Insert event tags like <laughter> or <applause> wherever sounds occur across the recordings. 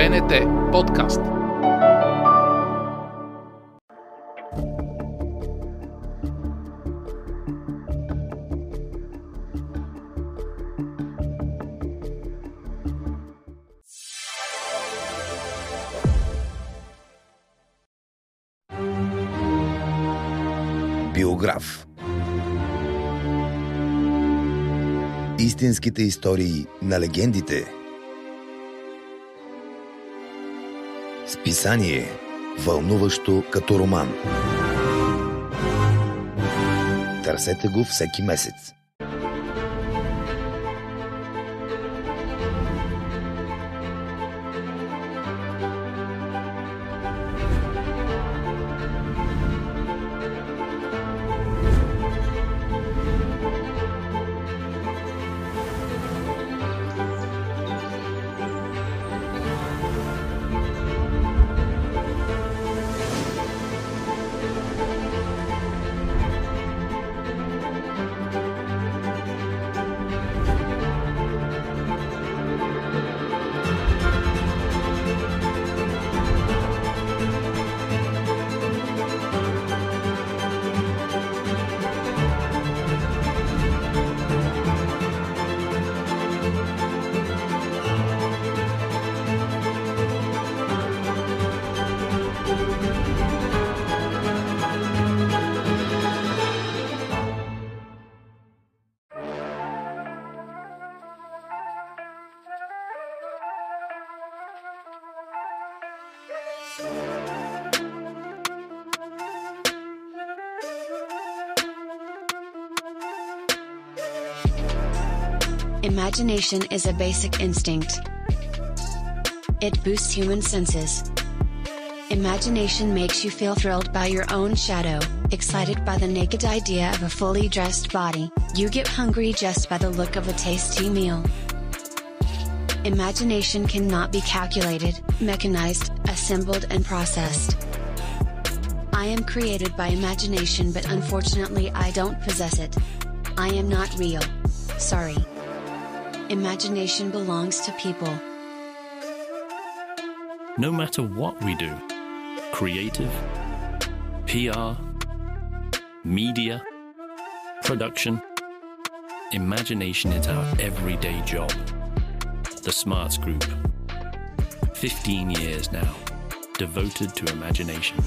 БНТ подкаст. Биограф Истинските истории на легендите Списание Вълнуващо като роман Търсете го всеки месец. Imagination is a basic instinct. It boosts human senses. Imagination makes you feel thrilled by your own shadow, excited by the naked idea of a fully dressed body, you get hungry just by the look of a tasty meal. Imagination cannot be calculated, mechanized, assembled and processed. I am created by imagination but unfortunately I don't possess it. I am not real. Sorry. Imagination belongs to people. No matter what we do creative, PR, media, production imagination is our everyday job. The Smarts Group. 15 years now, devoted to imagination.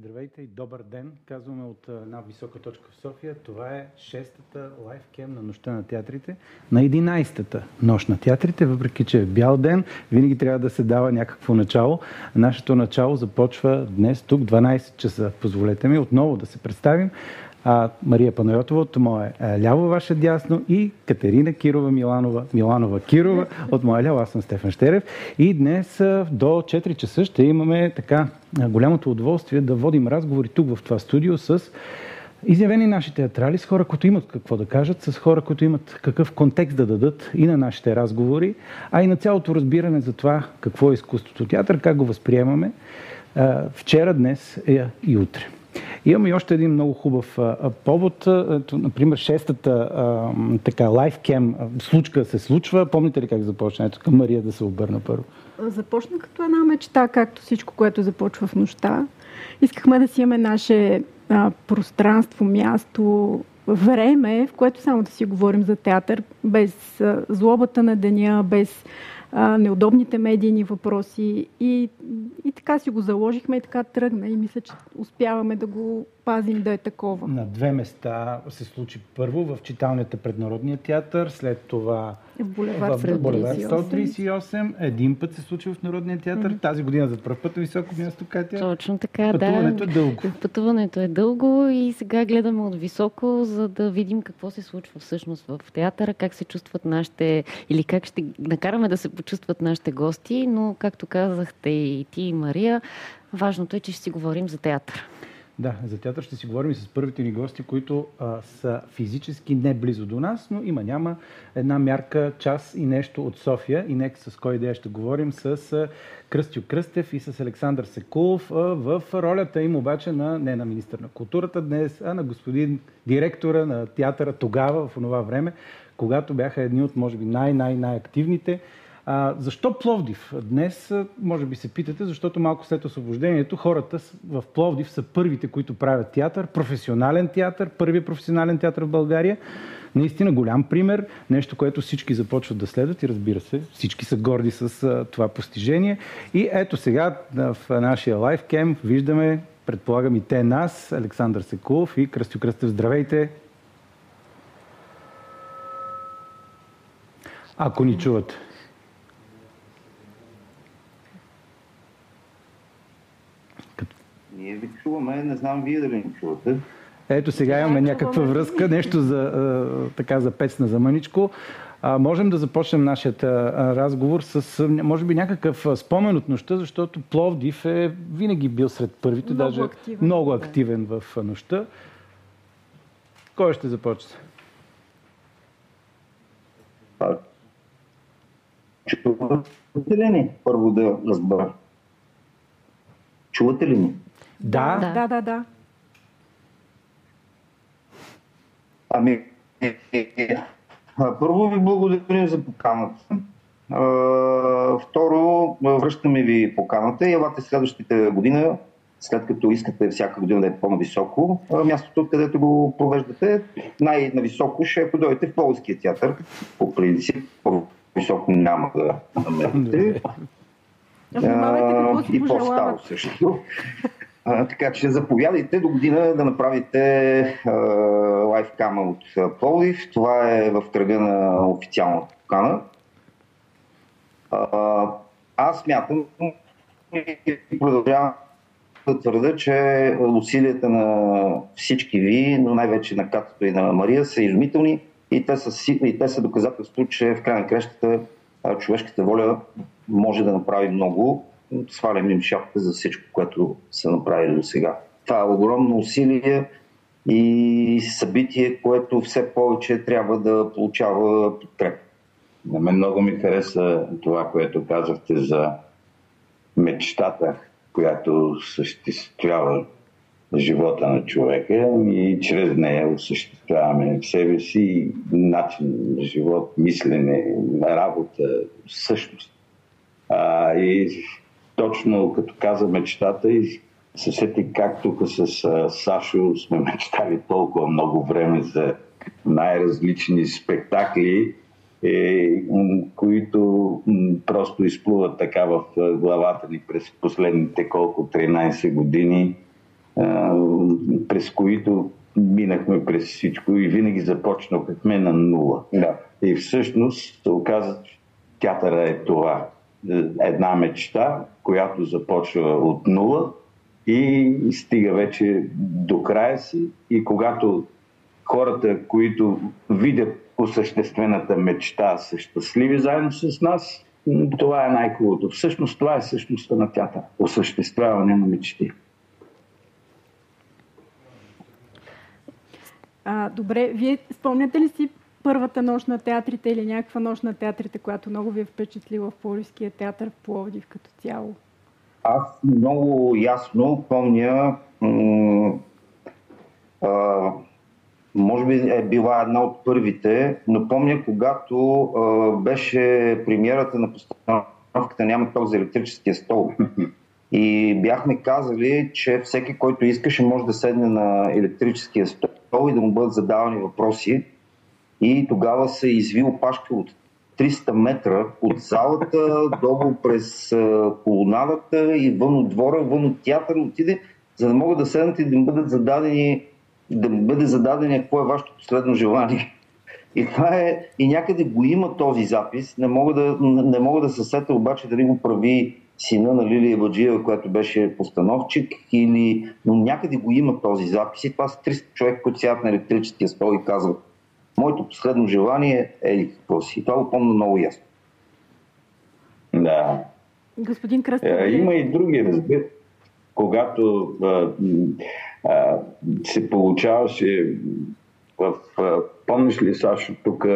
Здравейте и добър ден. Казваме от една висока точка в София. Това е шестата лайфкем на нощта на театрите. На 11-та нощ на театрите, въпреки че е бял ден, винаги трябва да се дава някакво начало. Нашето начало започва днес тук, 12 часа. Позволете ми отново да се представим а, Мария Панайотова от мое ляво, ваше дясно и Катерина Кирова Миланова, Миланова Кирова от мое ляво. Аз съм Стефан Штерев. И днес до 4 часа ще имаме така голямото удоволствие да водим разговори тук в това студио с изявени наши театрали, с хора, които имат какво да кажат, с хора, които имат какъв контекст да дадат и на нашите разговори, а и на цялото разбиране за това какво е изкуството театър, как го възприемаме вчера, днес и утре. Имаме и още един много хубав а, повод. Ето, например, шестата а, така лайфкем случка се случва. Помните ли как започна? Ето към Мария да се обърна първо. Започна като една мечта, както всичко, което започва в нощта. Искахме да си имаме наше а, пространство, място, време, в което само да си говорим за театър, без а, злобата на деня, без а, неудобните медийни въпроси и, и така си го заложихме и така тръгна и мисля, че успяваме да го пазим да е такова. На две места се случи първо в читалнята пред Народния театър, след това булевар, в, булевар 138. Един път се случи в Народния театър. Mm-hmm. Тази година за първ път високо място, Катя. Точно така, Пътуването да. е дълго. Пътуването е дълго и сега гледаме от високо, за да видим какво се случва всъщност в театъра, как се чувстват нашите, или как ще накараме да се почувстват нашите гости, но както казахте и ти, и Мария, важното е, че ще си говорим за театър. Да, за театър ще си говорим и с първите ни гости, които а, са физически не близо до нас, но има няма една мярка, час и нещо от София. И нека с кой идея ще говорим с а, Кръстю Кръстев и с Александър Секулов а, в ролята им обаче на, не на министър на културата днес, а на господин директора на театъра тогава, в това време, когато бяха едни от, може би, най-най-най-активните а, защо Пловдив? Днес, може би се питате, защото малко след освобождението хората в Пловдив са първите, които правят театър, професионален театър, първият професионален театър в България. Наистина голям пример, нещо, което всички започват да следват и разбира се, всички са горди с а, това постижение. И ето сега в нашия лайфкем виждаме, предполагам и те нас, Александър Секулов и Кръстю Кръстев. Здравейте! Ако ни чувате. Ние ви чуваме, не знам вие дали ни чувате. Ето сега имаме някаква връзка, нещо за, а, така за пецна за мъничко. А, можем да започнем нашия разговор с, може би, някакъв спомен от нощта, защото Пловдив е винаги бил сред първите, много даже активен, много да. активен в нощта. Кой ще започне? Чувате ли ни? Първо да разбера. Чувате ли ни? Да, Да. Да, да, да. Ами, е, е, е. Първо ви благодарим за поканата. А, Второ, връщаме ви поканата и елате следващите година, след като искате всяка година да е по-нависоко, мястото, откъдето го провеждате, най-нависоко ще е, ако дойдете в Полския театър. По принцип, по-високо няма да намерите. Внимавайте какво А, си и по-старо също. А, така че заповядайте до година да направите а, лайфкама от Пловдив. Това е в кръга на официалната покана. А, аз смятам и продължавам да твърда, че усилията на всички ви, но най-вече на Катото и на Мария са изумителни и те са, и те са доказателство, че в край на кращата а, човешката воля може да направи много. Свалям им шапка за всичко, което са направили до сега. Това е огромно усилие и събитие, което все повече трябва да получава подкрепа. На мен много ми хареса това, което казахте за мечтата, която съществява живота на човека и чрез нея осъществяваме себе си начин на живот, мислене, работа, същност. А, и точно като каза мечтата и се сетих как тук с а, Сашо сме <laughs> мечтали толкова много време за най-различни спектакли, е, които просто изплуват така в а, главата ни през последните колко 13 години. през които минахме през всичко и винаги започнахме на нула. Да. И всъщност се оказа, че театъра е това. Една мечта, която започва от нула и стига вече до края си. И когато хората, които видят осъществената мечта, са щастливи заедно с нас, това е най-хубавото. Всъщност това е същността на театъра. Осъществяване на мечти. А, добре, вие спомняте ли си първата нощ на театрите или някаква нощ на театрите, която много ви е впечатлила в Пловдивския театър в Пловдив като цяло? Аз много ясно помня може би е била една от първите, но помня когато беше премиерата на постановката Няма ток за електрическия стол. И бяхме казали, че всеки, който искаше, може да седне на електрическия стол и да му бъдат задавани въпроси. И тогава се изви опашка от 300 метра от залата, долу през колонадата и вън от двора, вън от театъра отиде, за да могат да седнат и да им бъдат зададени да му бъде зададен какво е вашето последно желание. И това е, и някъде го има този запис, не мога да, не мога да се сета обаче дали го прави сина на Лилия Баджиева, която беше постановчик, или, но някъде го има този запис и това са 300 човека, които сядат на електрическия стол и казват моето последно желание е еди какво си. И това го помня много ясно. Да. Господин Кръстев. Е, има и други, разбира когато а, а, се получаваше в... А, помниш ли, Сашо, тук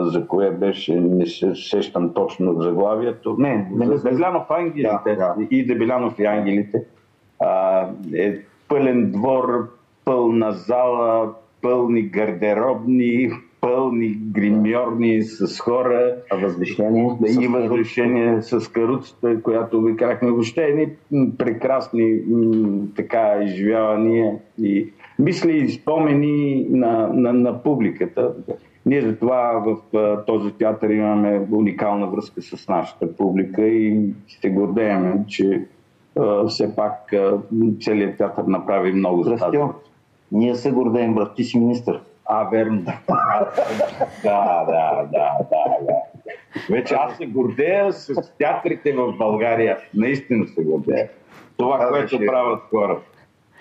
за кое беше, не се сещам точно заглавието. Не, не за Дебелянов ангелите да, да. и Дебелянов и ангелите. А, е пълен двор, пълна зала, пълни гардеробни, пълни гримьорни с хора. А възрешение? И възрешение с каруцата, която викахме. Въобще едни прекрасни така изживявания и мисли и спомени на, на, на публиката. Ние затова в този театър имаме уникална връзка с нашата публика и се гордееме, че все пак целият театър направи много за тази. Ние се гордеем, брат, ти си министър. А, верно. <laughs> да, да, да, да, да. Вече аз се гордея с театрите в България. Наистина се гордея. Това, а, което ще... правят хората.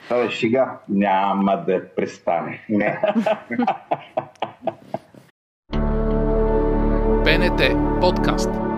Това шега. Няма да престане. Не. <laughs> БНТ подкаст.